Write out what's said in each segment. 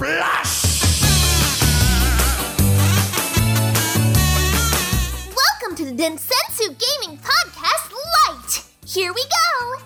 Splash! Welcome to the Densensu Gaming Podcast Lite! Here we go!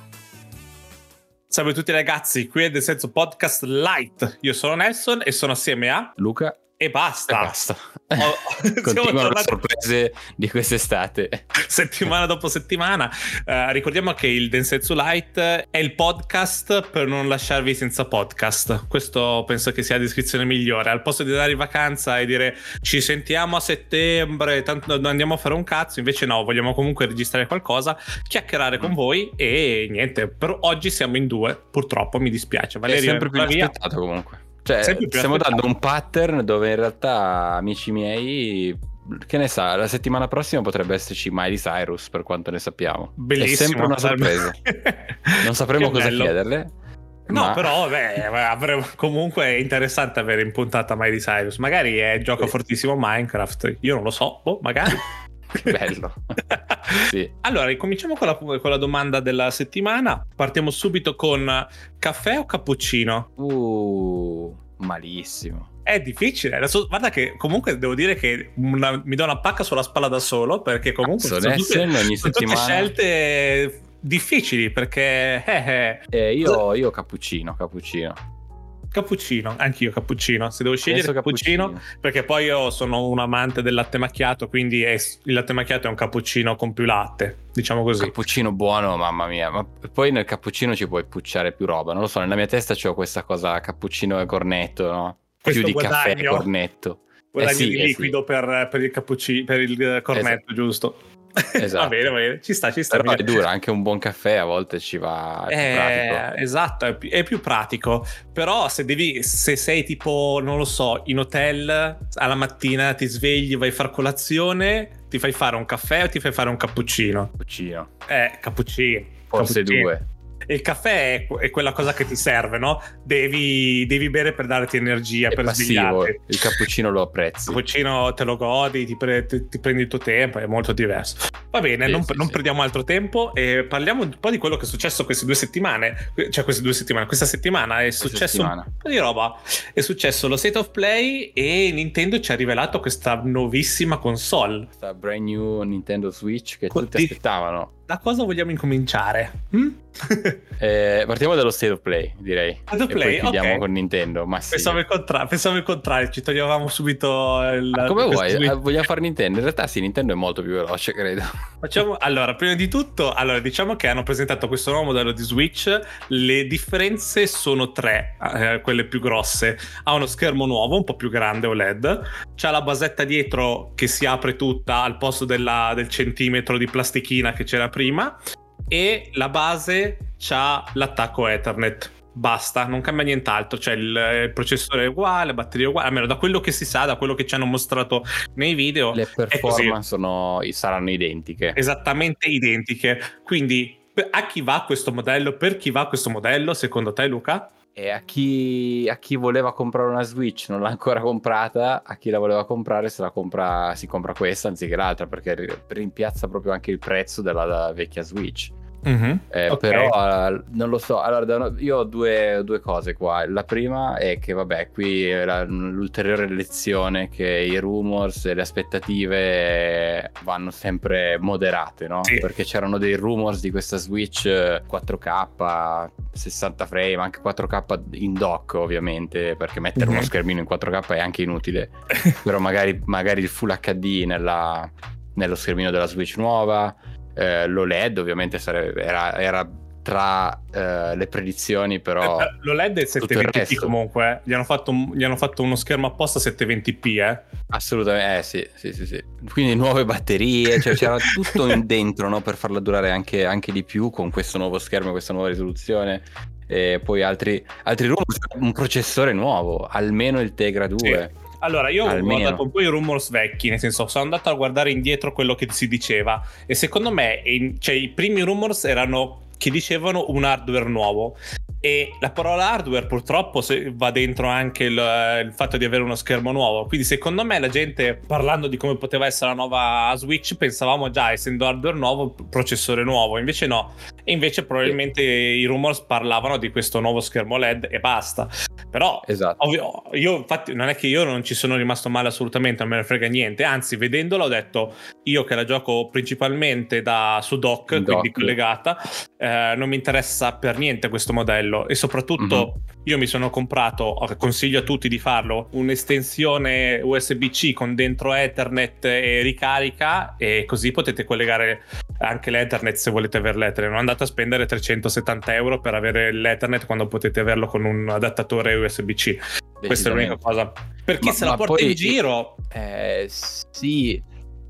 Salve a tutti ragazzi, qui è The Senso Podcast Light. Io sono Nelson e sono assieme a... Luca E basta. e basta. Oh, Continuano le sorprese di quest'estate. settimana dopo settimana. Eh, ricordiamo che il Densetsu Light è il podcast per non lasciarvi senza podcast. Questo penso che sia la descrizione migliore. Al posto di andare in vacanza e dire ci sentiamo a settembre, tanto non andiamo a fare un cazzo, invece no, vogliamo comunque registrare qualcosa, chiacchierare Mm. con voi e niente. Per oggi siamo in due, purtroppo mi dispiace. È Valerio sempre più ancora via. aspettato comunque. Cioè, stiamo dando un pattern dove in realtà, amici miei, che ne sa, la settimana prossima potrebbe esserci Miley Cyrus, per quanto ne sappiamo. Bellissimo. È sempre una sorpresa. Non sapremo cosa bello. chiederle. No, ma- però beh, avremo- comunque è interessante avere in puntata Miley Cyrus. Magari è gioca Sì. fortissimo Minecraft. Io non lo so, boh, magari. Bello. Sì. Allora, ricominciamo con la, con la domanda della settimana. Partiamo subito con caffè o cappuccino? Uh, malissimo. È difficile. Adesso, guarda che comunque devo dire che una- mi do una pacca sulla spalla da solo perché comunque Cazzo, sono tutte, ogni sono tutte scelte difficili perché eh, eh, Eh, io, io cappuccino, cappuccino. Cappuccino, anch'io cappuccino. Se devo scegliere Penso cappuccino, perché poi io sono un amante del latte macchiato, quindi è- il latte macchiato è un cappuccino con più latte, diciamo così. Cappuccino buono, mamma mia. Ma poi nel cappuccino ci puoi pucciare più roba. Non lo so, nella mia testa c'ho questa cosa cappuccino e cornetto, no? Questo più di caffè e guadagno. cornetto. Guadagni Eh sì, di eh liquido per, per il cappuccino, per il eh, cornetto, giusto? Esatto. va bene, va bene, ci sta, ci sta. Però è dura, anche un buon caffè a volte ci va. È Eh, esatto, è più, è più pratico. Però se devi, se sei tipo, non lo so, in hotel, alla mattina ti svegli, vai a far colazione, ti fai fare un caffè o ti fai fare un cappuccino? Cappuccino. Eh, cappuccino. Forse Cappuccino. due. Il caffè è, è quella cosa che ti serve, no? Devi, devi bere per darti energia, È per passivo. svegliarti. Il cappuccino lo Il apprezzi. cappuccino te lo godi, ti, pre- ti- ti prendi il tuo tempo, è molto diverso. Va bene, Sì, non, sì, non sì. perdiamo altro tempo e parliamo un po' di quello che è successo queste due settimane. Cioè, queste due settimane, questa settimana è successo settimana. un po' di roba. È successo lo State of Play e Nintendo ci ha rivelato questa nuovissima console. Questa brand new Nintendo Switch che tutti aspettavano. Da cosa vogliamo incominciare? Mm? Eh, partiamo dallo State of Play, direi. State of Play, poi chiudiamo ok. con Nintendo. Ma sì. pensavo, il contra- pensavo il contrario, ci toglievamo subito il. Ma come vuoi? Switch. Eh, Vogliamo fare Nintendo? In realtà sì, Nintendo è molto più veloce, credo. Facciamo, allora, prima di tutto, allora, diciamo che hanno presentato questo nuovo modello di Switch. Le differenze sono tre, eh, quelle più grosse. Ha uno schermo nuovo, un po' più grande OLED. C'ha la basetta dietro che si apre tutta al posto della- del centimetro di plastichina che c'era prima. E la base c'ha l'attacco Ethernet. Basta, non cambia nient'altro. Cioè, il, il processore è uguale, la batteria è uguale. Almeno da quello che si sa, da quello che ci hanno mostrato nei video. Le performance sono, saranno identiche. esattamente identiche. Quindi, a chi va questo modello? Per chi va questo modello, secondo te, Luca? E a chi, a chi voleva comprare una Switch non l'ha ancora comprata, a chi la voleva comprare se la compra, si compra questa anziché l'altra perché ri- rimpiazza proprio anche il prezzo della, della vecchia Switch. Eh, Ok. Però eh, non lo so, allora, io ho due, due cose qua. La prima è che, vabbè, qui era l'ulteriore lezione che i rumors e le aspettative vanno sempre moderate, no? Sì. Perché c'erano dei rumors di questa Switch eh, 4K, 60 frame, anche 4K in dock, ovviamente, perché mettere uno Mhm. schermino in 4K è anche inutile. Però magari, magari il Full HD nella- nello schermino della Switch nuova. Eh, L'OLED ovviamente sarebbe- era, era tra eh, le predizioni, però Eh, L'OLED è tutto il 720p resto. comunque. eh. Gli hanno, fatto, gli hanno fatto uno schermo apposta 720p, eh. assolutamente, eh sì, sì, sì, sì. Quindi nuove batterie, cioè c'era tutto dentro no, per farla durare anche, anche di più con questo nuovo schermo, questa nuova risoluzione. E poi altri, altri rumors, un processore nuovo, almeno il Tegra 2. Allora, io ho Almeno. guardato un po' i rumors vecchi, nel senso, sono andato a guardare indietro quello che si diceva. E secondo me, in- cioè, i primi rumors erano che dicevano un hardware nuovo. E la parola hardware purtroppo va dentro anche il, il, fatto di avere uno schermo nuovo. Quindi secondo me la gente parlando di come poteva essere la nuova Switch pensavamo già essendo hardware nuovo, processore nuovo. Invece no. E invece probabilmente sì. i rumors parlavano di questo nuovo schermo LED e basta. Però esatto. ovvio, io infatti non è che io non ci sono rimasto male assolutamente, non me ne frega niente. Anzi, vedendolo ho detto io che la gioco principalmente da su dock, dock. quindi collegata, eh, non mi interessa per niente questo modello e soprattutto mm-hmm. io mi sono comprato, consiglio a tutti di farlo, un'estensione USB-C con dentro Ethernet e ricarica e così potete collegare anche l'Ethernet se volete avere l'Ethernet. Non andate a spendere 370 euro per avere l'Ethernet quando potete averlo con un adattatore USB-C. Questa è l'unica cosa. Per chi ma, se la porta poi, in giro... Eh, sì,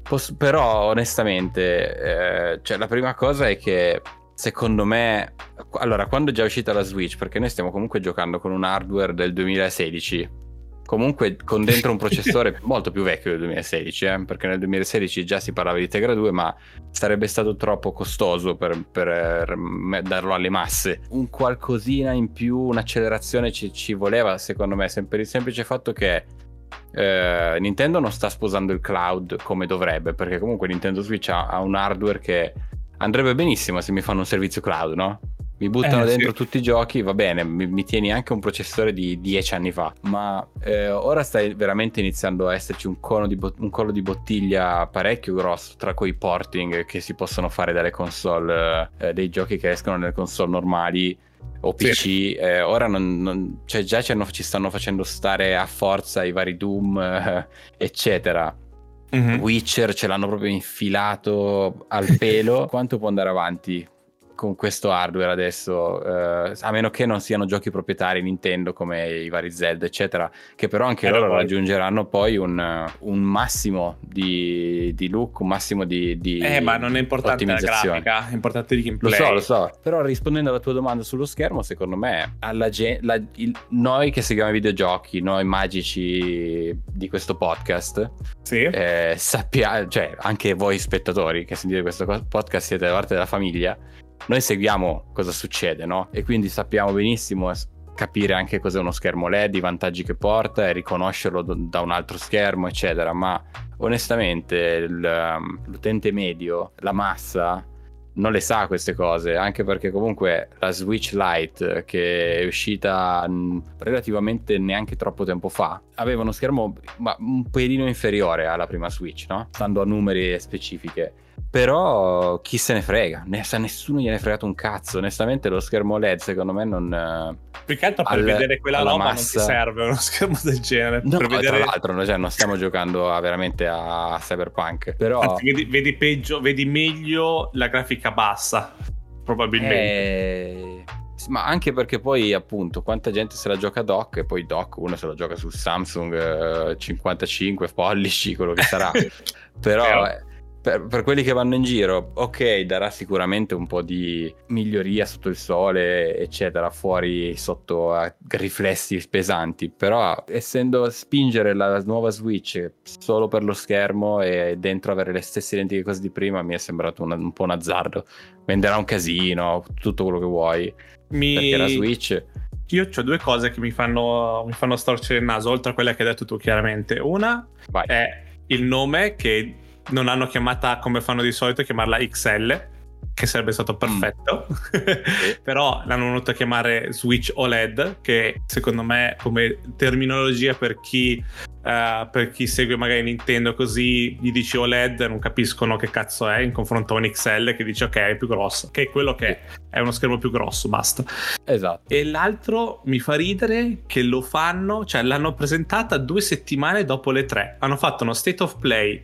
posso, però onestamente, eh, cioè, la prima cosa è che secondo me, allora, quando è già uscita la Switch, perché noi stiamo comunque giocando con un hardware del 2016, comunque con dentro un processore molto più vecchio del 2016, eh? perché nel 2016 già si parlava di Tegra 2, ma sarebbe stato troppo costoso per, per darlo alle masse. Un qualcosina in più, un'accelerazione ci, ci voleva, secondo me, per il semplice fatto che eh, Nintendo non sta sposando il cloud come dovrebbe, perché comunque Nintendo Switch ha, ha un hardware che andrebbe benissimo se mi fanno un servizio cloud, no? Mi buttano eh, dentro sì. tutti i giochi, va bene, mi, mi, tieni anche un processore di dieci anni fa, ma eh, ora sta veramente iniziando a esserci un, bo- un, collo di bottiglia parecchio grosso tra quei porting che si possono fare dalle console, eh, dei giochi che escono nelle console normali o PC. Sì. Eh, ora non, non, cioè già ci, stanno facendo stare a forza i vari Doom, eh, eccetera. Mm-hmm. Witcher ce l'hanno proprio infilato al pelo. Quanto può andare avanti con questo hardware adesso, eh, a meno che non siano giochi proprietari Nintendo come i vari Zelda, eccetera, che però anche eh, loro poi. raggiungeranno poi un, un massimo di, di, look, un massimo di, di Eh, ma non è importante la grafica, è importante il gameplay. Lo so, lo so, però rispondendo alla tua domanda sullo schermo, secondo me, gen- la, il, noi che seguiamo i videogiochi, noi magici di questo podcast, sì. eh, sappiamo, cioè anche voi spettatori che sentite questo podcast siete parte della famiglia, noi seguiamo cosa succede, no? E quindi sappiamo benissimo capire anche cos'è uno schermo LED, i vantaggi che porta e riconoscerlo da un altro schermo, eccetera. Ma onestamente l'utente medio, la massa, non le sa queste cose, anche perché comunque la Switch Lite che è uscita relativamente neanche troppo tempo fa, aveva uno schermo ma un pelino inferiore alla prima Switch, no? Stando a numeri specifiche. Però chi se ne frega, nessuno gliene è fregato un cazzo. Onestamente, lo schermo LED, secondo me, non. Eh, Più che altro per al, vedere quella roba massa... non ti serve uno schermo del genere. No, per vedere... tra l'altro, cioè, non stiamo giocando a, veramente a Cyberpunk. Però. Anzi, vedi, vedi, peggio, vedi meglio la grafica bassa. Probabilmente. Eh ma anche perché poi appunto quanta gente se la gioca doc e poi doc uno se la gioca su Samsung eh, 55 pollici quello che sarà però eh, per, per, quelli che vanno in giro, ok, darà sicuramente un po' di miglioria sotto il sole, eccetera, fuori sotto a riflessi pesanti, però essendo spingere la nuova Switch solo per lo schermo e dentro avere le stesse identiche cose di prima, mi è sembrato un, un po' un azzardo. Venderà un casino, tutto quello che vuoi. Mi... Perché la Switch io ho due cose che mi fanno, mi fanno storcere il naso, oltre a quella che hai detto tu chiaramente. Una Vai. è il nome che non hanno chiamata come fanno di solito, chiamarla XL, che sarebbe stato perfetto, mm. però l'hanno voluto a chiamare Switch OLED, che secondo me come terminologia per chi, uh, per chi segue magari Nintendo così, gli dici OLED non capiscono che cazzo è in confronto a un XL che dice ok è più grosso, che è quello che è, è uno schermo più grosso, basta. Esatto. E l'altro mi fa ridere che lo fanno, cioè l'hanno presentata due settimane dopo le tre, hanno fatto uno state of play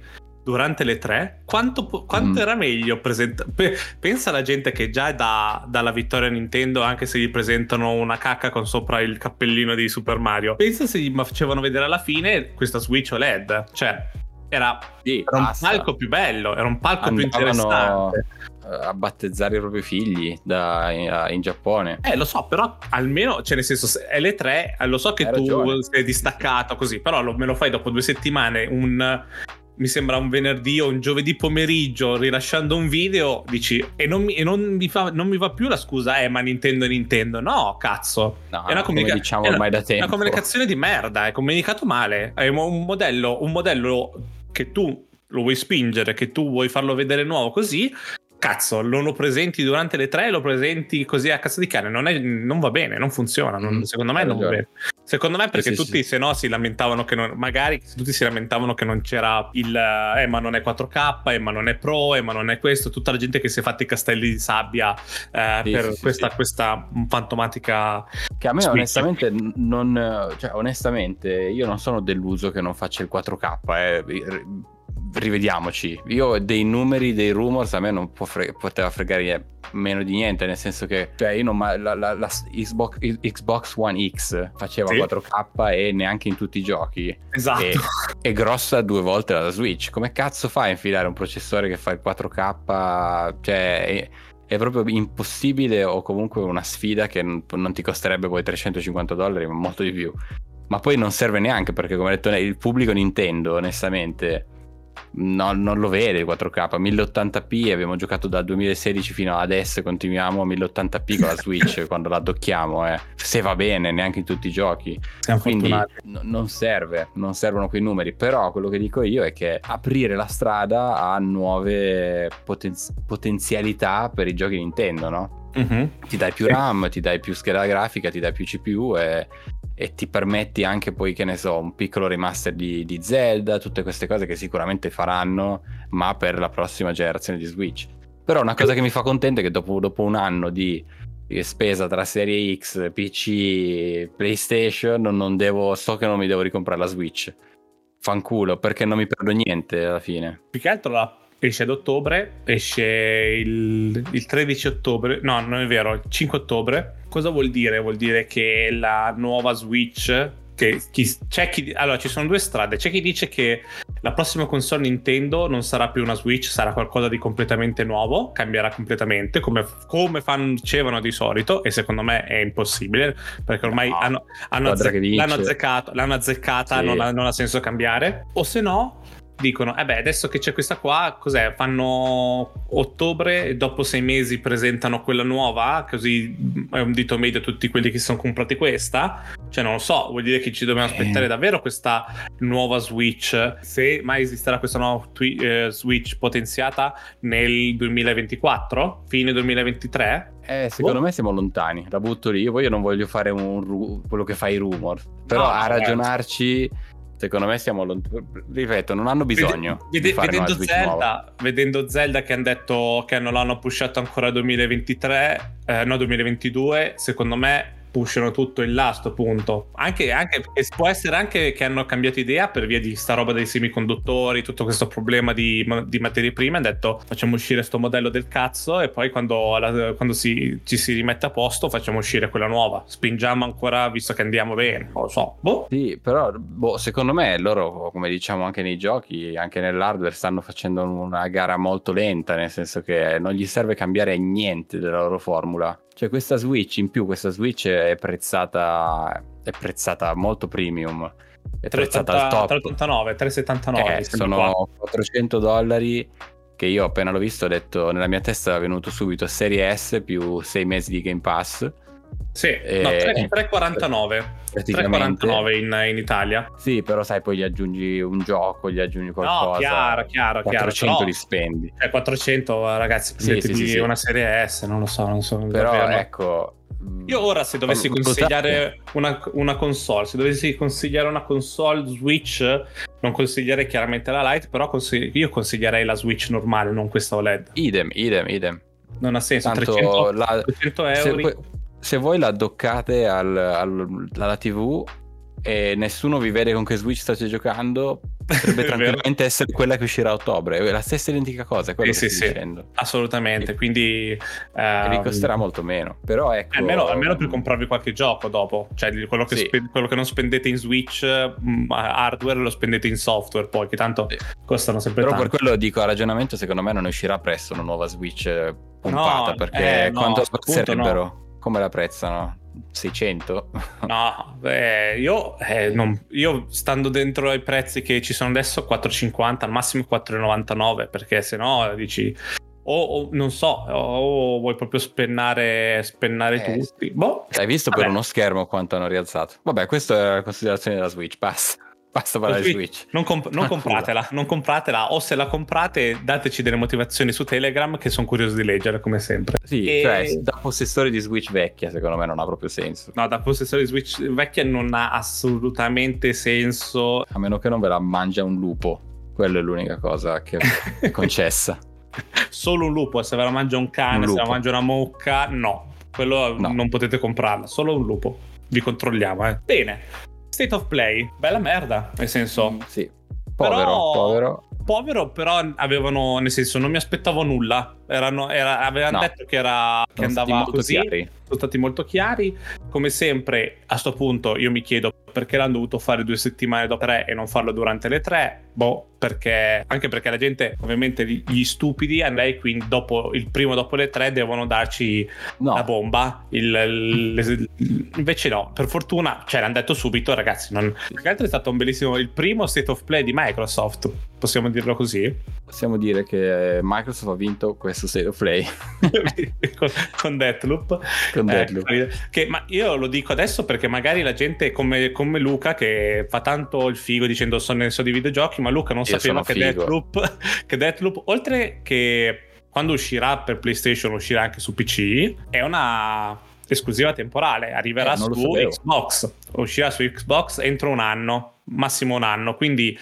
durante le tre, quanto, quanto mm. era meglio presentare. Pensa alla gente che già da, dalla vittoria Nintendo, anche se gli presentano una cacca con sopra il cappellino di Super Mario. Pensa se gli facevano vedere alla fine questa Switch OLED. Cioè, era, sì, era un palco più bello, era un palco Andavano... più interessante a battezzare i propri figli da, in, in, Giappone. Eh, lo so, però almeno, cioè nel senso, è le tre, lo so che Hai tu ragione. sei distaccato così, però lo, me lo fai dopo due settimane un mi sembra un venerdì o un giovedì pomeriggio rilasciando un video, dici e non mi, e non mi, fa, non mi va più la scusa, eh ma Nintendo è Nintendo. No, cazzo. No, è una, comunica- diciamo è una, è una comunicazione di merda, è comunicato male. È un modello, un modello che tu lo vuoi spingere, che tu vuoi farlo vedere nuovo così, cazzo, non lo presenti durante le tre, lo presenti così a cazzo di cane, non, è, non va bene, non funziona, non, Mm, secondo me non va bene. Secondo me perché sì, tutti sì. se no si lamentavano che non, magari tutti si lamentavano che non c'era il, eh ma non è 4K, eh ma non è Pro, eh ma non è questo, tutta la gente che si è fatta i castelli di sabbia eh, Sì, per questa, questa fantomatica... Che a me Switch. onestamente non cioè onestamente io non sono deluso che non faccia il 4K, eh. Ri- rivediamoci. Io dei numeri, dei rumors a me non fre- poteva fregare meno di niente, nel senso che cioè io non ma- la, la- la Xbox, Xbox One X faceva Sì. 4K e neanche in tutti i giochi. Esatto. E- è grossa due volte la Switch. Come cazzo fai a infilare un processore che fa il 4K? Cioè, è, è proprio impossibile o comunque una sfida che non, non ti costerebbe poi 350 dollari, ma molto di più. Ma poi non serve neanche perché, come ha detto il pubblico Nintendo, onestamente, no- non lo vede il 4K. 1080p abbiamo giocato dal 2016 fino ad adesso, continuiamo a 1080p con la Switch quando la docchiamo. eh. Se va bene, neanche in tutti i giochi. Siamo Quindi no- non serve, non servono quei numeri, però quello che dico io è che aprire la strada a nuove poten- potenzialità per i giochi Nintendo, no? Mhm. Ti dai più. RAM, ti dai più scheda grafica, ti dai più CPU e, e ti permetti anche poi, che ne so, un piccolo remaster di, di Zelda, tutte queste cose che sicuramente faranno, ma per la prossima generazione di Switch. Però una cosa che mi fa contento è che dopo, dopo un anno di spesa tra serie X, PC, PlayStation, non devo, so che non mi devo ricomprare la Switch. Fanculo, perché non mi perdo niente alla fine. Più che altro la- esce ad ottobre, esce il, il 13 ottobre, no, non è vero, il 5 ottobre. Cosa vuol dire? Vuol dire che la nuova Switch, che chi- c'è chi, allora ci sono due strade, c'è chi dice che la prossima console Nintendo non sarà più una Switch, sarà qualcosa di completamente nuovo, cambierà completamente, come, come fanno, dicevano di solito, e secondo me è impossibile, perché ormai No, hanno, hanno azze- l'hanno azzeccato, l'hanno azzeccata, Sì. non, ha, non ha senso cambiare. O se no, dicono, eh beh, adesso che c'è questa qua, cos'è? Fanno ottobre e dopo sei mesi presentano quella nuova, così mm, è un dito medio a tutti quelli che si sono comprati questa. Cioè, non lo so, vuol dire che ci dobbiamo Eh. aspettare davvero questa nuova Switch, se mai esisterà questa nuova twi- eh, Switch potenziata nel 2024, fine 2023. Eh, secondo Boh. me siamo lontani, la butto lì. Io poi io non voglio fare un ru- quello che fa i rumor, però No, a no, ragionarci, secondo me siamo lontani. Ripeto, non hanno bisogno Vede- fare vedendo. Zelda, vedendo Zelda che hanno detto che non l'hanno pushato ancora 2023, eh, no 2022, secondo me pushano tutto in là a sto punto. Anche, anche può essere anche che hanno cambiato idea per via di sta roba dei semiconduttori, tutto questo problema di, di materie prime. Hanno detto facciamo uscire sto modello del cazzo e poi quando, la- quando si- ci si rimette a posto facciamo uscire quella nuova. Spingiamo ancora visto che andiamo bene. Non lo so. Boh. Sì, però boh, secondo me loro, come diciamo anche nei giochi, anche nell'hardware, stanno facendo una gara molto lenta, nel senso che non gli serve cambiare niente della loro formula. Cioè questa Switch, in più questa Switch è prezzata, è prezzata molto premium, è prezzata al 380 top. 389, 379. Eh, sembra qua. sono 400 dollari che io appena l'ho visto ho detto nella mia testa è venuto subito Serie S più 6 mesi di Game Pass. Sì, Eh, no, 3, 349. Praticamente. 349 in, in Italia. Sì, però sai, poi gli aggiungi un gioco, gli aggiungi qualcosa. No, chiaro, chiaro, chiaro. 400 però- li spendi. Cioè, 400, ragazzi, Sì, sì, sì, una serie S, non lo so, non so. Però davvero. ecco. Io ora se dovessi consigliare una, una console, se dovessi consigliare una console Switch, non consiglierei chiaramente la Lite, però consigli- io consiglierei la Switch normale, non questa OLED. Idem, idem, idem. Non ha senso, Tanto 300, la- 300 se, euro. Se voi la doccate al- al- alla TV e nessuno vi vede con che Switch state giocando, potrebbe tranquillamente essere quella che uscirà a ottobre. È la stessa identica cosa, è quello Sì, che sì, sì. dicendo. Assolutamente, quindi... Ehm, vi costerà molto meno. Però ecco. Almeno, almeno per comprarvi qualche gioco dopo, cioè quello che, Sì. spe- quello che non spendete in Switch mh, hardware lo spendete in software poi, che tanto costano sempre Però tanto. per quello dico a ragionamento, secondo me non uscirà presto una nuova Switch eh, pompata. No, perché eh, no, quanto la appunto prezzerebbero? Come la prezzano? 600? No, beh, io, eh, non- io stando dentro ai prezzi che ci sono adesso, 4,50 al massimo 4,99 perché se no dici o, o non so, o vuoi proprio spennare, spennare Eh, tutti. Boh, Hai visto per Vabbè. uno schermo quanto hanno rialzato? Vabbè, questa è la considerazione della Switch, basta. Basta parlare di Switch, Switch. Non, comp- non compratela, non compratela, o se la comprate dateci delle motivazioni su Telegram che sono curioso di leggere come sempre. Sì, E- cioè, da possessore di Switch vecchia, secondo me non ha proprio senso. No, da possessore di Switch vecchia non ha assolutamente senso. A meno che non ve la mangia un lupo. Quella è l'unica cosa che è concessa. Solo un lupo, se ve la mangia un cane, Un se la mangia una mucca, no. Quello No. non potete comprarla, solo un lupo. Vi controlliamo, eh. Bene. State of Play, bella merda, nel senso, sì. Povero, Però- povero. Povero, però avevano, nel senso, non mi aspettavo nulla. Erano, era, avevano No. detto che, era, che andava così. chiari. sono stati molto chiari. Come sempre, a sto punto io mi chiedo perché l'hanno dovuto fare due settimane dopo tre e non farlo durante le tre. Boh, perché anche perché la gente, ovviamente, gli stupidi, a lei quindi dopo il primo dopo le tre devono darci No, la bomba. Il- il- invece no, per fortuna, cioè l'hanno detto subito, ragazzi. Non... Più che altro è stato un bellissimo il primo state of play di Microsoft. Possiamo dirlo così? possiamo dire che Microsoft ha vinto questo State of Play con, con Deathloop. con Eh, Deadloop. che, ma io lo dico adesso perché magari la gente come, come Luca che fa tanto il figo dicendo so ne so di videogiochi, ma Luca non Io sapeva sono che. Deathloop, che Deathloop, oltre che quando uscirà per PlayStation, uscirà anche su PC, è una esclusiva temporale, arriverà Eh, su. Xbox, uscirà su Xbox entro un anno, massimo un anno, quindi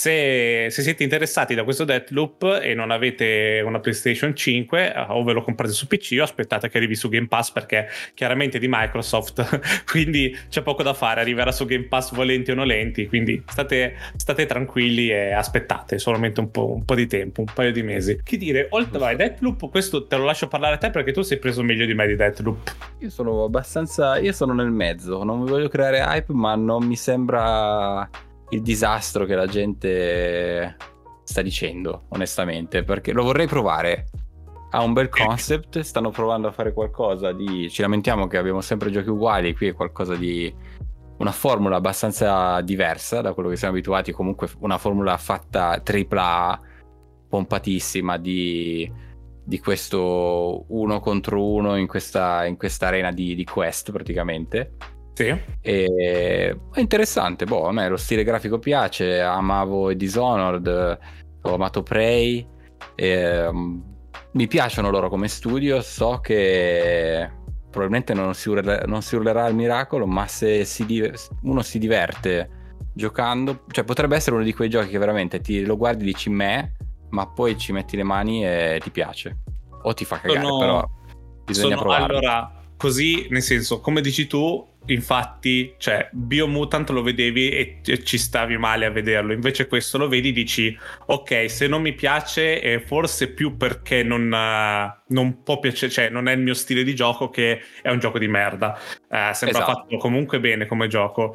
se, se siete interessati da questo Deathloop e non avete una PlayStation 5 eh, o ve lo comprate su PC o aspettate che arrivi su Game Pass perché chiaramente è di Microsoft quindi c'è poco da fare arriverà su Game Pass volenti o nolenti quindi state, state tranquilli e aspettate solamente un po', un po' di tempo un paio di mesi che dire oltre vai Deathloop questo te lo lascio parlare a te perché tu sei preso meglio di me di Deathloop Io sono abbastanza. Io sono nel mezzo. Non voglio creare hype, ma non mi sembra il disastro che la gente sta dicendo, onestamente. Perché lo vorrei provare. Ha un bel concept. Stanno provando a fare qualcosa di. Ci lamentiamo che abbiamo sempre giochi uguali. Qui è qualcosa di. Una formula abbastanza diversa da quello che siamo abituati. Comunque, una formula fatta AAA, pompatissima di di questo uno contro uno in questa, in questa arena di, di quest praticamente. Sì E è interessante, boh, a me lo stile grafico piace, amavo Dishonored, ho amato Prey, ehm, mi piacciono loro come studio, so che probabilmente non si, urlerà, non si urlerà al miracolo, ma se si di- uno si diverte giocando, cioè potrebbe essere uno di quei giochi che veramente ti lo guardi e dici me, ma poi ci metti le mani e ti piace. O ti fa cagare, Sono- però bisogna sono provarlo. allora così nel senso come dici tu infatti cioè Biomutant lo vedevi e ci stavi male a vederlo. Invece questo lo vedi e dici ok se non mi piace è forse più perché non, eh, non può piacere cioè non è il mio stile di gioco che è un gioco di merda. Eh, sembra Esatto. fatto comunque bene come gioco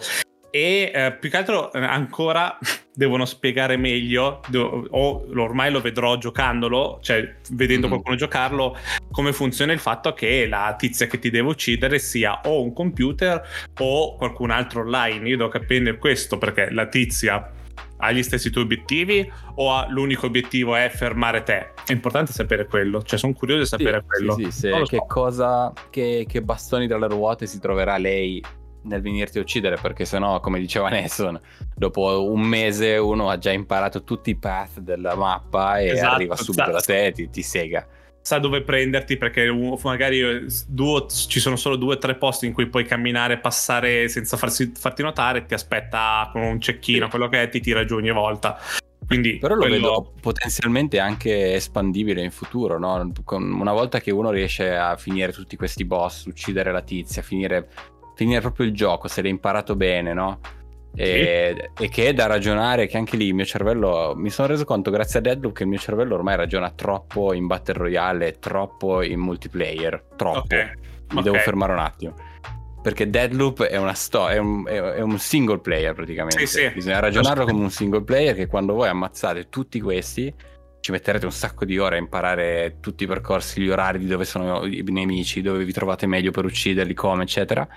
e eh, più che altro eh, ancora devono spiegare meglio do- o ormai lo vedrò giocandolo cioè vedendo Mhm. qualcuno giocarlo come funziona il fatto che la tizia che ti deve uccidere sia o un computer o qualcun altro online io devo capire questo perché la tizia ha gli stessi tuoi obiettivi o ha- l'unico obiettivo è fermare te è importante sapere quello cioè sono curioso di sapere Sì, quello Sì, sì, lo che so. cosa, che, che bastoni tra le ruote si troverà lei nel venirti a uccidere, perché sennò, come diceva Nesson, dopo un mese uno ha già imparato tutti i path della mappa e Esatto, arriva subito da te e ti, ti sega. sa dove prenderti perché magari eh, due- ci sono solo due o tre posti in cui puoi camminare, passare senza farsi- farti notare, ti aspetta con un cecchino, Sì. quello che è, ti tira giù ogni volta. Quindi Però lo quello- vedo potenzialmente anche espandibile in futuro, no? Una volta che uno riesce a finire tutti questi boss, uccidere la tizia, finire, finire proprio il gioco, se l'hai imparato bene, no? E, e che è da ragionare, che anche lì il mio cervello, mi sono reso conto grazie a Deadloop che il mio cervello ormai ragiona troppo in Battle Royale, troppo in multiplayer, troppo. Ok, Mi ok. devo fermare un attimo. Perché Deadloop è una storia, è, un- è- è un single player praticamente. Sì, sì. Bisogna ragionarlo come un single player che quando voi ammazzate tutti questi ci metterete un sacco di ore a imparare tutti i percorsi, gli orari di dove sono i nemici, dove vi trovate meglio per ucciderli, come, eccetera.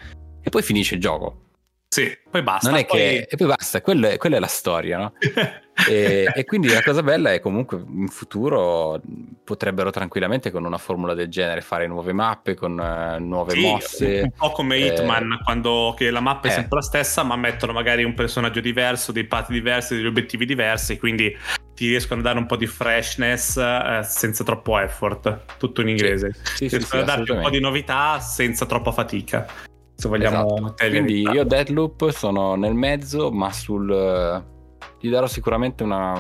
E poi finisce il gioco. Sì, poi basta. Non è poi... che... E poi basta, quello è- quella è la storia, no? e, e quindi la cosa bella è comunque in futuro potrebbero tranquillamente con una formula del genere fare nuove mappe con eh, nuove Sì, mosse. un po' come eh, Hitman, quando che la mappa è eh. sempre la stessa, ma mettono magari un personaggio diverso, dei patti diversi, degli obiettivi diversi, quindi ti riescono a dare un po' di freshness eh, senza troppo effort. Tutto in inglese. Sì, sì, sì, riescono a darti un po' di novità senza troppa fatica. Se vogliamo Esatto. Quindi io Deadloop sono nel mezzo, ma sul eh, gli darò sicuramente una,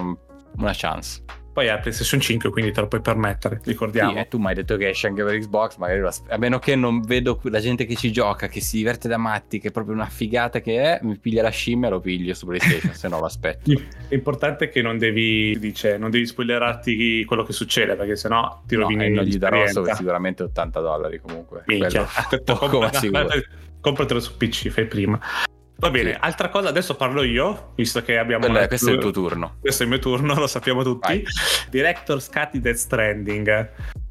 una chance. Poi è PlayStation 5, quindi te lo puoi permettere, ricordiamo. Sì, e tu mi hai detto che esce anche per Xbox, magari lo a meno che non vedo la gente che ci gioca, che si diverte da matti, che è proprio una figata che è, mi piglia la scimmia e lo piglio su PlayStation, se no lo aspetto. L'importante è che non devi, dice, non devi spoilerarti quello che succede, perché sennò ti No, rovini e non gli darò sicuramente 80 dollari comunque. Minchia, Quello poco ma sicuro. Compratelo su PC, fai prima. Va bene, Sì. altra cosa, adesso parlo io, visto che abbiamo... È- letto- questo è il tuo turno. Questo è il mio turno, lo sappiamo tutti. Vai. Director's Cut di Death Stranding.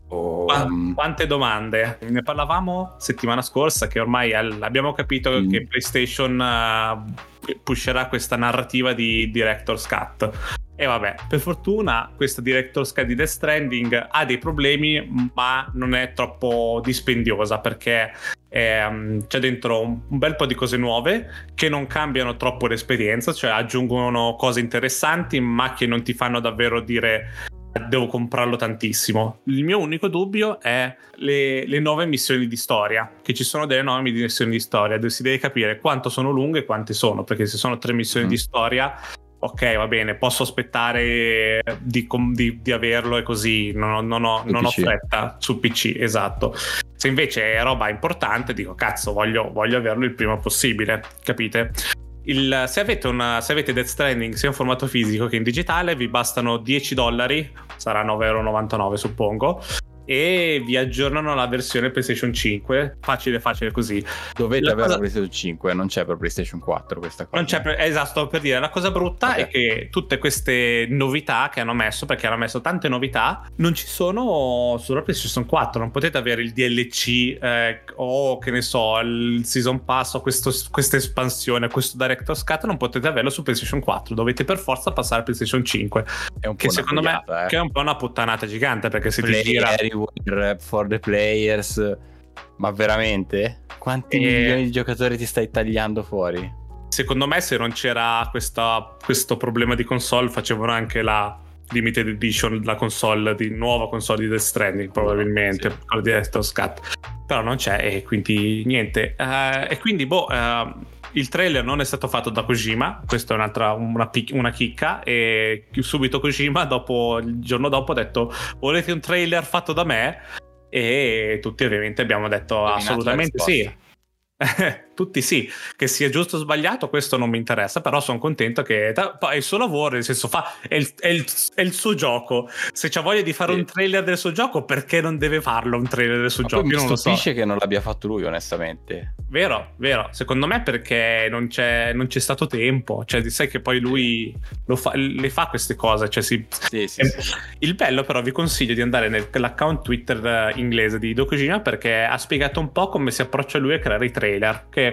Oh, mm, quante domande? Ne parlavamo settimana scorsa che ormai al- abbiamo capito Mm. che PlayStation eh, pusherà questa narrativa di Director's Cut. E vabbè, per fortuna questa Director's Cut di Death Stranding ha dei problemi, ma non è troppo dispendiosa perché ehm, c'è dentro un, un bel po' di cose nuove che non cambiano troppo l'esperienza, cioè aggiungono cose interessanti, ma che non ti fanno davvero dire devo comprarlo tantissimo. Il mio unico dubbio è le, le nuove missioni di storia, che ci sono delle nuove missioni di storia, dove si deve capire quanto sono lunghe e quante sono, perché se sono tre missioni Mm. di storia, ok, va bene, posso aspettare di, di- di averlo e così, non, ho- non ho, non ho fretta su PC, esatto. Se invece è roba importante, dico cazzo, voglio, voglio averlo il prima possibile, capite? Il- se, avete una, se avete Death Stranding sia in formato fisico che in digitale, vi bastano 10 dollari, sarà 9,99€ suppongo, e vi aggiornano la versione PlayStation 5. Facile, facile così. Dovete La avere cosa- la PlayStation 5, non c'è per PlayStation 4 questa cosa. Non c'è, per- esatto, per dire, la cosa brutta Ok. è che tutte queste novità che hanno messo, perché hanno messo tante novità, non ci sono sulla PlayStation 4, non potete avere il DLC eh, o che ne so, il Season Pass o questo- questa espansione, questo Director's Cut, non potete averlo su PlayStation 4, dovete per forza passare a PlayStation 5, È un po' che secondo me eh. che è un po' una puttanata gigante, perché se ti Play gira... Everywhere for the players. Ma veramente? Quanti Eh. milioni di giocatori ti stai tagliando fuori? Secondo me, se non c'era questa- questo problema di console, facevano anche la limited edition, la console di nuova console di Death Stranding, probabilmente, Sì. con la Director's Cut. Però non c'è, e quindi niente. Eh, e quindi, boh. eh, il trailer non è stato fatto da Kojima, questa è un'altra una, una chicca. E subito Kojima, dopo, il giorno dopo, ha detto: Volete un trailer fatto da me? E tutti, ovviamente, abbiamo detto assolutamente sì. Tutti sì, che sia giusto o sbagliato, questo non mi interessa, però sono contento che è il suo lavoro, nel senso fa, è il, è il- è il suo gioco. Se c'ha voglia di fare Sì. un trailer del suo gioco, perché non deve farlo un trailer del suo Ma gioco? poi mi non lo so. stupisce che non l'abbia fatto lui, onestamente. Vero, vero. Secondo me perché non c'è, non c'è stato tempo. Cioè, sai che poi lui lo fa- le fa queste cose. Cioè, si, Sì, sì, Eh, sì. Il bello, però, vi consiglio di andare nell'account Twitter eh, inglese di Hideo Kojima perché ha spiegato un po' come si approccia lui a creare i trailer. Che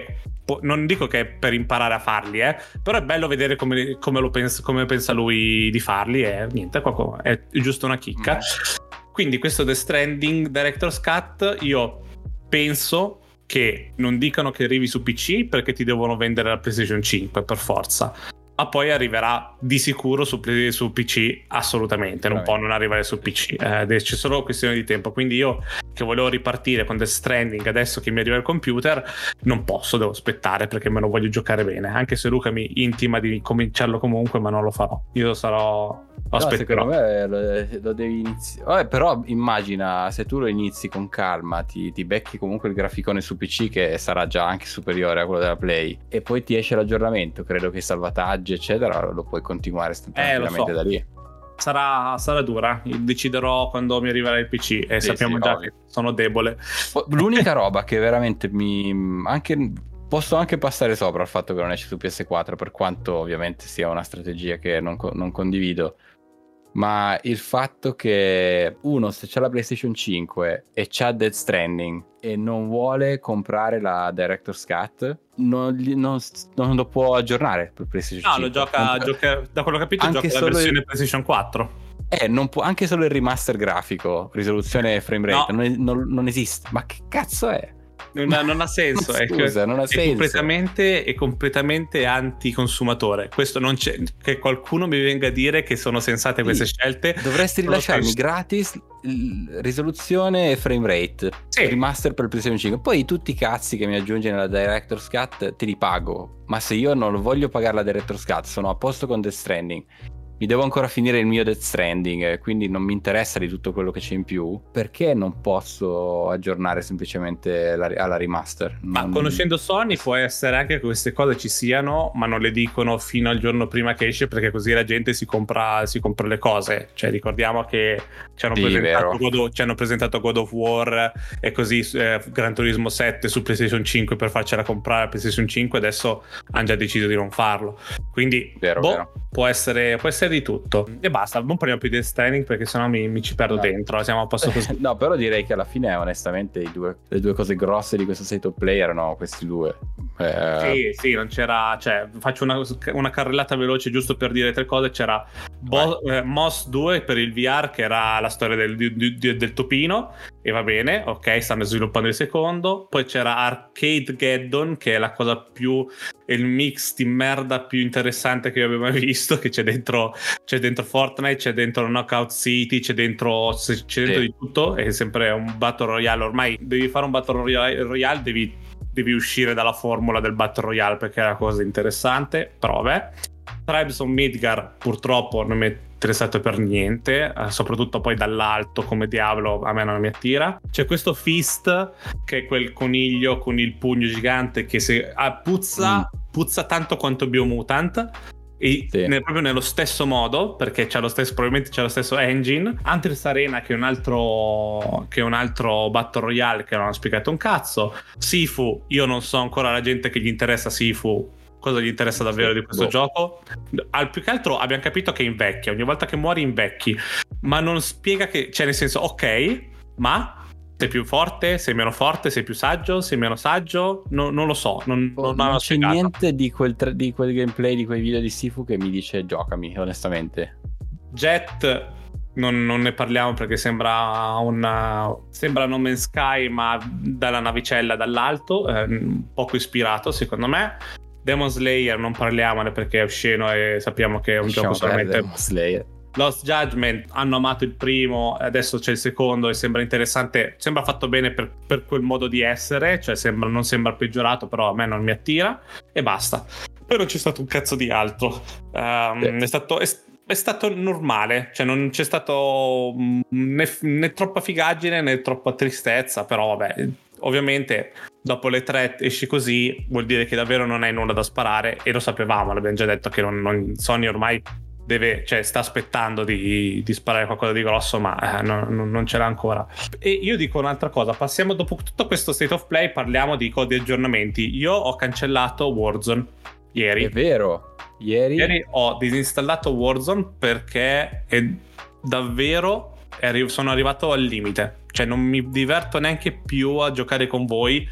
non dico che è per imparare a farli, eh, però è bello vedere come, come lo pensa, come pensa lui di farli. E niente, qua- è giusto una chicca. Mm. Quindi, questo The Stranding Director's Cut, io penso che non dicano che arrivi su PC perché ti devono vendere la PlayStation 5 per forza. Ma poi arriverà di sicuro su, su PC assolutamente, non può non arrivare su PC, eh, c'è solo questione di tempo. Quindi io che volevo ripartire con The Stranding adesso che mi arriva il computer, non posso, devo aspettare perché me lo voglio giocare bene. Anche se Luca mi intima di cominciarlo comunque, ma non lo farò. Io sarò. No, aspetterò. secondo me lo, lo devi iniziare. Vabbè, però immagina se tu lo inizi con calma, ti, ti becchi comunque il graficone su PC che sarà già anche superiore a quello della Play e poi ti esce l'aggiornamento. Credo che i salvataggi, eccetera, lo puoi continuare Eh, tranquillamente so. da lì. Sarà, sarà dura. Deciderò quando mi arriverà il PC. E Sì, sappiamo sì, già ovvio. che sono debole. L'unica roba che veramente mi. anche Posso anche passare sopra il fatto che non esce su PS4, per quanto ovviamente sia una strategia che non, non condivido. Ma il fatto che uno se c'ha la PlayStation 5 e c'ha Dead Stranding e non vuole comprare la Director's Cut, non, non, non lo può aggiornare per PlayStation no, 5. lo gioca, gioca, da quello che ho capito, Anche gioca la versione il- PlayStation 4. Eh, non può, anche solo il remaster grafico, risoluzione frame rate, No. non, non- non esiste. Ma che cazzo è? Non ha, non ha senso. Ma è, scusa, non ha è senso. completamente, è completamente anticonsumatore. Questo non c'è. Che qualcuno mi venga a dire che sono sensate queste Sì. scelte. Dovresti rilasciarmi penso. gratis risoluzione e frame rate, Sì. remaster per il PlayStation 5. Poi tutti i cazzi che mi aggiungi nella Director's Cut te li pago. Ma se io non voglio pagare la Director's Cut, sono a posto con Death Stranding. Mi devo ancora finire il mio Death Stranding, eh, quindi non mi interessa di tutto quello che c'è in più. Perché non posso aggiornare semplicemente la- alla remaster? Ma Non- conoscendo Sony può essere anche che queste cose ci siano, ma non le dicono fino al giorno prima che esce perché così la gente si compra, si compra le cose. Cioè ricordiamo che ci hanno, Sì, presentato. God of, ci hanno presentato God of War e così eh, Gran Turismo 7 su PlayStation 5 per farcela comprare la PlayStation 5, adesso hanno già deciso di non farlo. Quindi Vero, boh, vero. Può, essere, può essere di tutto. E basta, non parliamo più di Stranding perché sennò mi, mi ci perdo No. dentro. Siamo a posto così. No, però direi che alla fine, onestamente, due- le due cose grosse di questo state of play erano questi due. Eh, Sì, sì, non c'era. Cioè, faccio una, una carrellata veloce giusto per dire tre cose. C'era Bo- eh, Moss 2 per il VR, che era la storia del, di- di- del topino. E va bene, ok, stanno sviluppando il secondo. Poi c'era Arcade Geddon, che è la cosa più. è il mix di merda più interessante che io abbia mai visto. Che c'è dentro, c'è dentro Fortnite, c'è dentro Knockout City, c'è dentro, c'è dentro Sì. di tutto. È sempre un Battle Royale. Ormai devi fare un Battle Royale, devi devi uscire dalla formula del Battle Royale perché è una cosa interessante, però vabbè. Tribes of Midgar purtroppo non è interessato per niente, eh, soprattutto poi dall'alto come Diablo a me non mi attira. C'è questo Fist che è quel coniglio con il pugno gigante che se, ah, puzza, puzza tanto quanto Biomutant. E Sì. ne- proprio nello stesso modo, perché c'è lo stesso, probabilmente c'è lo stesso engine. Hunter's Arena, che è un altro, che è un altro Battle Royale che non hanno spiegato un cazzo. Sifu, io non so ancora la gente che gli interessa Sifu. Cosa gli interessa davvero di questo boh. gioco? Al più che altro abbiamo capito che invecchia. Ogni volta che muori invecchi. Ma non spiega che. Cioè, nel senso, ok, ma sei più forte, sei meno forte, sei più saggio, sei meno saggio. No- non lo so. Non, non, Oh, non hanno c'è niente di quel, tra- di quel gameplay, di quei video di Sifu che mi dice giocami, onestamente. Jet non, non ne parliamo perché sembra una sembra No Man's Sky ma dalla navicella dall'alto eh, poco ispirato secondo me Demon Slayer non parliamone perché è osceno e sappiamo che è un Lasciamo gioco solamente perdere Slayer. Lost Judgment hanno amato il primo adesso c'è il secondo e sembra interessante sembra fatto bene per, per quel modo di essere cioè sembra, non sembra peggiorato però a me non mi attira e basta poi non c'è stato un cazzo di altro Sì. è stato è, è stato normale cioè non c'è stato mm, né, né troppa figaggine né troppa tristezza però vabbè ovviamente dopo le tre esci così vuol dire che davvero non hai nulla da sparare e lo sapevamo l'abbiamo già detto che non- non- Sony ormai deve, cioè, sta aspettando di, di sparare qualcosa di grosso, ma eh, no- no- non ce l'ha ancora. E io dico un'altra cosa: passiamo dopo tutto questo state of play, parliamo di codi aggiornamenti. Io ho cancellato Warzone ieri. È vero, ieri, Ieri ho disinstallato Warzone perché è davvero sono arrivato al limite. Cioè, non mi diverto neanche più a giocare con voi.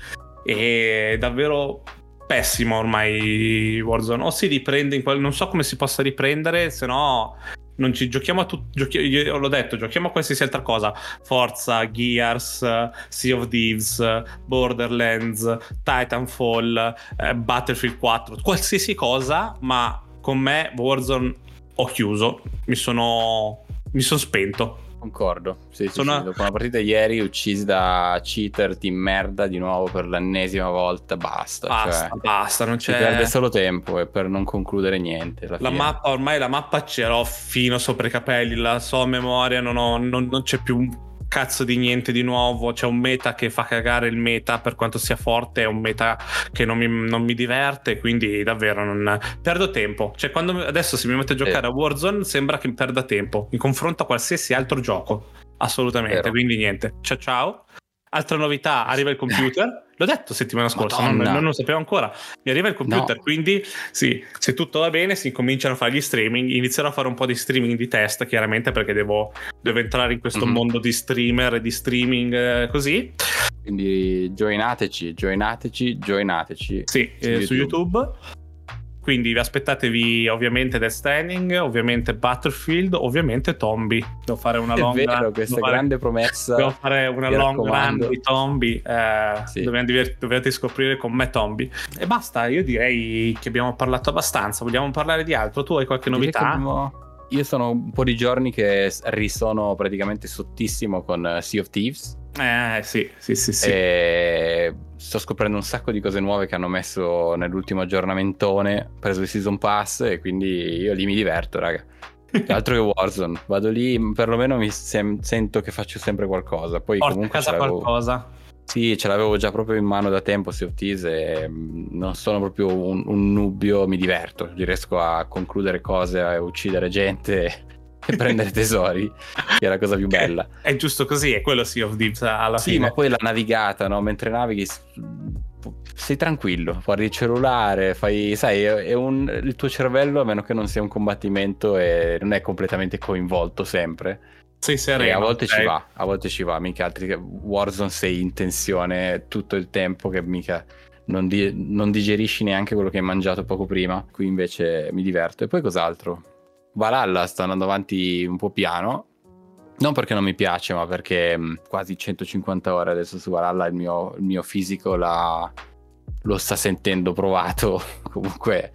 È davvero pessimo ormai Warzone. O si riprende in quel... Non so come si possa riprendere, se no. Non ci giochiamo a tutti. Io l'ho detto, giochiamo a qualsiasi altra cosa. Forza, Gears, Sea of Thieves, Borderlands, Titanfall, eh, Battlefield 4, qualsiasi cosa, ma con me Warzone ho chiuso. Mi sono. Mi sono spento. Concordo. Sì, sì, Sono- sì, dopo una partita ieri uccisi da cheater di merda di nuovo per l'ennesima volta, basta. Basta, cioè, basta, non si c'è. perde solo tempo e per non concludere niente. La fine. mappa, ormai la mappa ce l'ho fino sopra i capelli, la so a memoria, non, ho- non- non c'è più cazzo di niente di nuovo. C'è un meta che fa cagare il meta per quanto sia forte, è un meta che non mi, non mi diverte, quindi davvero non perdo tempo. Cioè, quando adesso se mi metto a giocare a Warzone, sembra che perda tempo in confronto a qualsiasi altro gioco. Assolutamente, Vero. quindi niente. Ciao ciao. Altra novità, arriva il computer. L'ho detto settimana scorsa, non, non lo sapevo ancora. Mi arriva il computer, No. quindi sì, se tutto va bene si cominciano a fare gli streaming. Inizierò a fare un po' di streaming di test, chiaramente, perché devo, devo entrare in questo Mhm. mondo di streamer e di streaming eh, così. Quindi joinateci, joinateci, joinateci. Sì, eh, su YouTube. Quindi vi aspettatevi ovviamente Death Standing, ovviamente Battlefield, ovviamente Tombi. Devo fare una È long vero, run- questa fare- grande promessa. Devo fare una long run raccomando. di Tombi. Eh, Sì. dobbiamo diver- dovete scoprire con me Tombi. E basta, io direi che abbiamo parlato abbastanza. Vogliamo parlare di altro? Tu hai qualche novità? abbiamo- Io sono un po' di giorni che risono praticamente sottissimo con eh, Sea of Thieves. Eh sì, sì, sì, sì. E sto scoprendo un sacco di cose nuove che hanno messo nell'ultimo aggiornamentone. Ho preso il Season Pass e quindi io lì mi diverto, raga. Altro che Warzone. Vado lì, perlomeno mi sem- sento che faccio sempre qualcosa. Poi Porta a comunque casa ce l'avevo- qualcosa. Sì, ce l'avevo già proprio in mano da tempo Sea of Thieves e mm, non sono proprio un, un nubbio, mi diverto, riesco a concludere cose, a uccidere gente e prendere tesori, che è la cosa più bella. È giusto così, è quello Sea of Thieves alla Sì, fine. ma poi la navigata, no? Mentre navighi sei tranquillo, guardi il cellulare, fai, sai, è è un- il tuo cervello, a meno che non sia un combattimento e non è completamente coinvolto sempre. Sei E sereno. a volte ci ok? va, a volte ci va, mica altri Warzone sei in tensione tutto il tempo che mica non, di- non digerisci neanche quello che hai mangiato poco prima, qui invece mi diverto. E poi cos'altro? Valhalla sta andando avanti un po' piano, non perché non mi piace, ma perché mh, quasi 150 ore adesso su Valhalla il mio, il mio fisico la- lo sta sentendo provato, comunque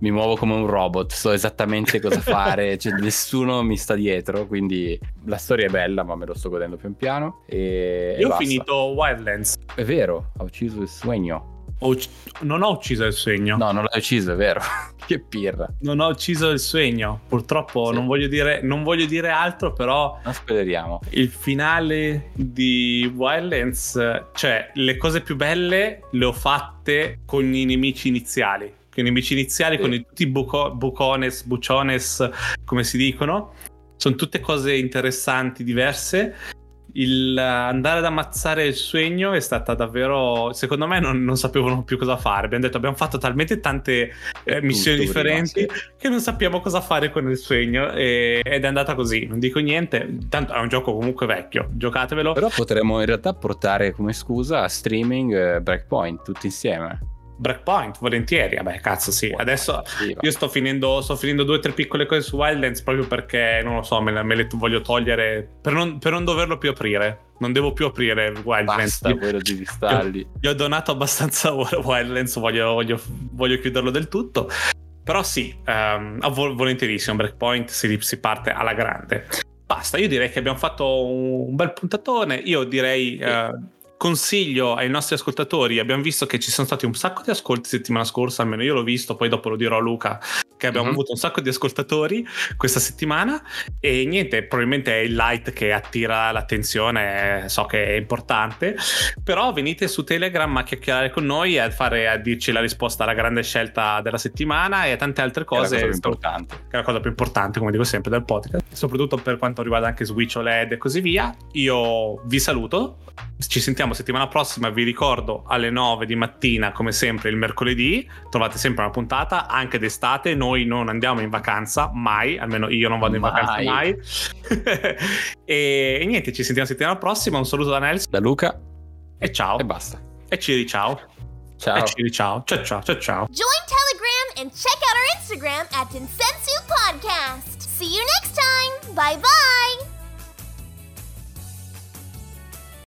mi muovo come un robot, so esattamente cosa fare, cioè nessuno mi sta dietro, quindi la storia è bella, ma me lo sto godendo pian piano. E, e Io ho basta. finito Wildlands. È vero, ha ucciso il sogno. Ucc- non ho ucciso il segno. No, non l'hai ucciso, è vero. che pirra. Non ho ucciso il segno. Purtroppo Sì. non, voglio dire, non voglio dire altro, però Non spoileriamo. il finale di Wildlands, cioè le cose più belle le ho fatte con i nemici iniziali. Con i nemici iniziali, Sì. con i, tutti i buco- bucones, buciones, come si dicono. Sono tutte cose interessanti, diverse. Il andare ad ammazzare il segno è stata davvero. Secondo me non, non sapevano più cosa fare. Abbiamo detto abbiamo fatto talmente tante eh, missioni differenti che non sappiamo cosa fare con il segno. e- ed è andata così. Non dico niente. Tanto è un gioco comunque vecchio. Giocatevelo. Però potremmo in realtà portare come scusa a streaming eh, Breakpoint tutti insieme. Breakpoint, volentieri. Vabbè, cazzo, sì. Adesso Sì, io sto finendo, sto finendo due o tre piccole cose su Wildlands proprio perché non lo so, me, le- me le voglio togliere per non, per non doverlo più aprire. Non devo più aprire Wildlands. Basta quello di cristalli. Gli ho donato abbastanza Wildlands, voglio, voglio, voglio chiuderlo del tutto. Però sì, vol- volentierissimo, Breakpoint si, si parte alla grande. Basta, io direi che abbiamo fatto un, un bel puntatone. Io direi, eh, consiglio ai nostri ascoltatori, abbiamo visto che ci sono stati un sacco di ascolti settimana scorsa, almeno io l'ho visto, poi dopo lo dirò a Luca, che abbiamo Mhm. avuto un sacco di ascoltatori questa settimana e niente, probabilmente è il light che attira l'attenzione, so che è importante, però venite su Telegram a chiacchierare con noi e a, fare, a dirci la risposta alla grande scelta della settimana e a tante altre Che è la cose. cosa più importante. che è la cosa più importante, come dico sempre, del podcast, soprattutto per quanto riguarda anche Switch OLED e così via. Io vi saluto, ci sentiamo settimana prossima, vi ricordo alle 9 di mattina, come sempre il mercoledì, trovate sempre una puntata, anche d'estate, noi non andiamo in vacanza, mai, almeno io non vado in Mai. vacanza mai. e, e niente, ci sentiamo settimana prossima, un saluto da Nels Da Luca e ciao. e basta. E Ciri ciao. Ciao. E Ciri ciao. Ciao ciao ciao ciao. Join Telegram and check out our Instagram at Insensu Podcast. See you next time. Bye bye.